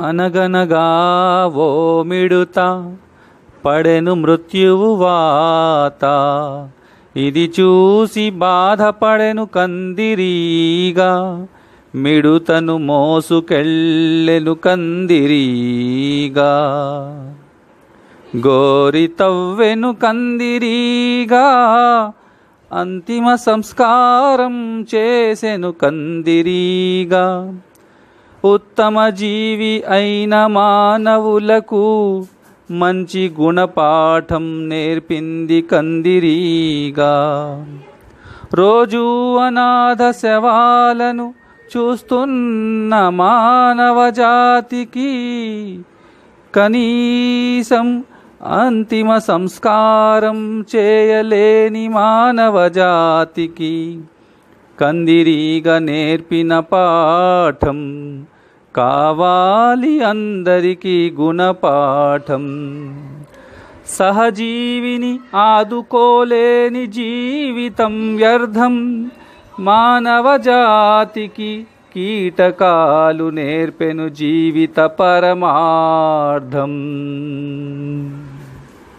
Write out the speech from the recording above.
అనగనగా ఓ మిడుత పడెను మృత్యువు వాత. ఇది చూసి బాధపడెను కందిరీగా మిడుతను మోసుకెళ్ళెను కందిరీగా. గోరి తవ్వెను కందిరీగా అంతిమ సంస్కారం చేసెను కందిరీగా. ఉత్తమ జీవి అయిన మానవులకు మంచి గుణపాఠం నేర్పింది కందిరీగా. రోజూ అనాథ శవాలను చూస్తున్న మానవ జాతికి కనీసం అంతిమ సంస్కారం చేయలేని మానవ జాతికి కందిరీగా నేర్పిన పాఠం కావాలి అందరికీ గుణపాఠం. సహజీవిని ఆదుకోలేని జీవితం వ్యర్థం. మానవ జాతికి కీటకాలు నేర్పెను జీవిత పరమార్థం.